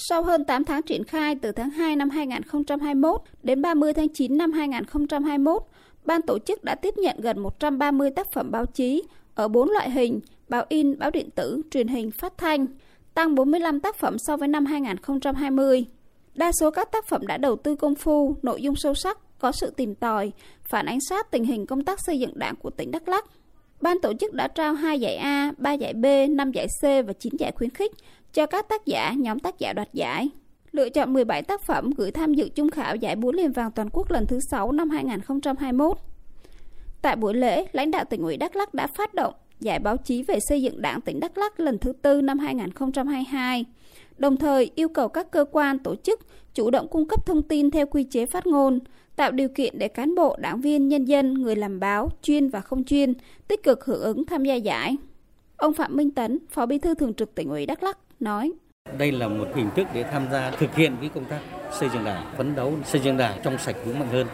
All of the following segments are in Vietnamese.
Sau hơn 8 tháng triển khai từ tháng 2 năm 2021 đến 30 tháng 9 năm 2021, ban tổ chức đã tiếp nhận gần 130 tác phẩm báo chí ở 4 loại hình, báo in, báo điện tử, truyền hình, phát thanh, tăng 45 tác phẩm so với năm 2020. Đa số các tác phẩm đã đầu tư công phu, nội dung sâu sắc, có sự tìm tòi, phản ánh sát tình hình công tác xây dựng đảng của tỉnh Đắk Lắk. Ban tổ chức đã trao 2 giải A, 3 giải B, 5 giải C và 9 giải khuyến khích cho các tác giả, nhóm tác giả đoạt giải. Lựa chọn 17 tác phẩm gửi tham dự chung khảo giải búa liềm vàng toàn quốc lần thứ 6 năm 2021. Tại buổi lễ, lãnh đạo tỉnh ủy Đắk Lắk đã phát động giải báo chí về xây dựng đảng tỉnh Đắk Lắk lần thứ tư năm 2022, đồng thời yêu cầu các cơ quan tổ chức chủ động cung cấp thông tin theo quy chế phát ngôn, tạo điều kiện để cán bộ, đảng viên, nhân dân, người làm báo, chuyên và không chuyên tích cực hưởng ứng tham gia giải. Ông Phạm Minh Tấn, Phó Bí thư Thường trực tỉnh ủy Đắk Lắk nói: Đây là một hình thức để tham gia thực hiện cái công tác xây dựng đảng, phấn đấu xây dựng đảng trong sạch vững mạnh hơn.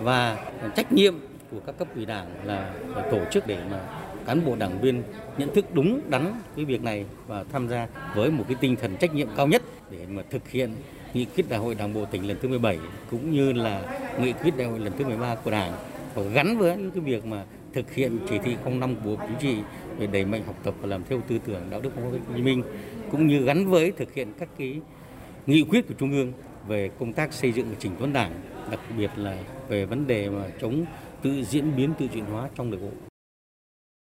Và trách nhiệm của các cấp ủy đảng là tổ chức để mà cán bộ đảng viên nhận thức đúng đắn cái việc này và tham gia với một cái tinh thần trách nhiệm cao nhất để mà thực hiện nghị quyết đại hội đảng bộ tỉnh lần thứ 17 cũng như là nghị quyết đại hội lần thứ 13 của đảng và gắn với những cái việc mà thực hiện chỉ thị 05 của Bộ Chính trị về đẩy mạnh học tập và làm theo tư tưởng đạo đức phong cách Hồ Chí Minh cũng như gắn với thực hiện các cái nghị quyết của Trung ương về công tác xây dựng và chỉnh đốn đảng, đặc biệt là về vấn đề mà chống tự diễn biến tự chuyển hóa trong nội bộ.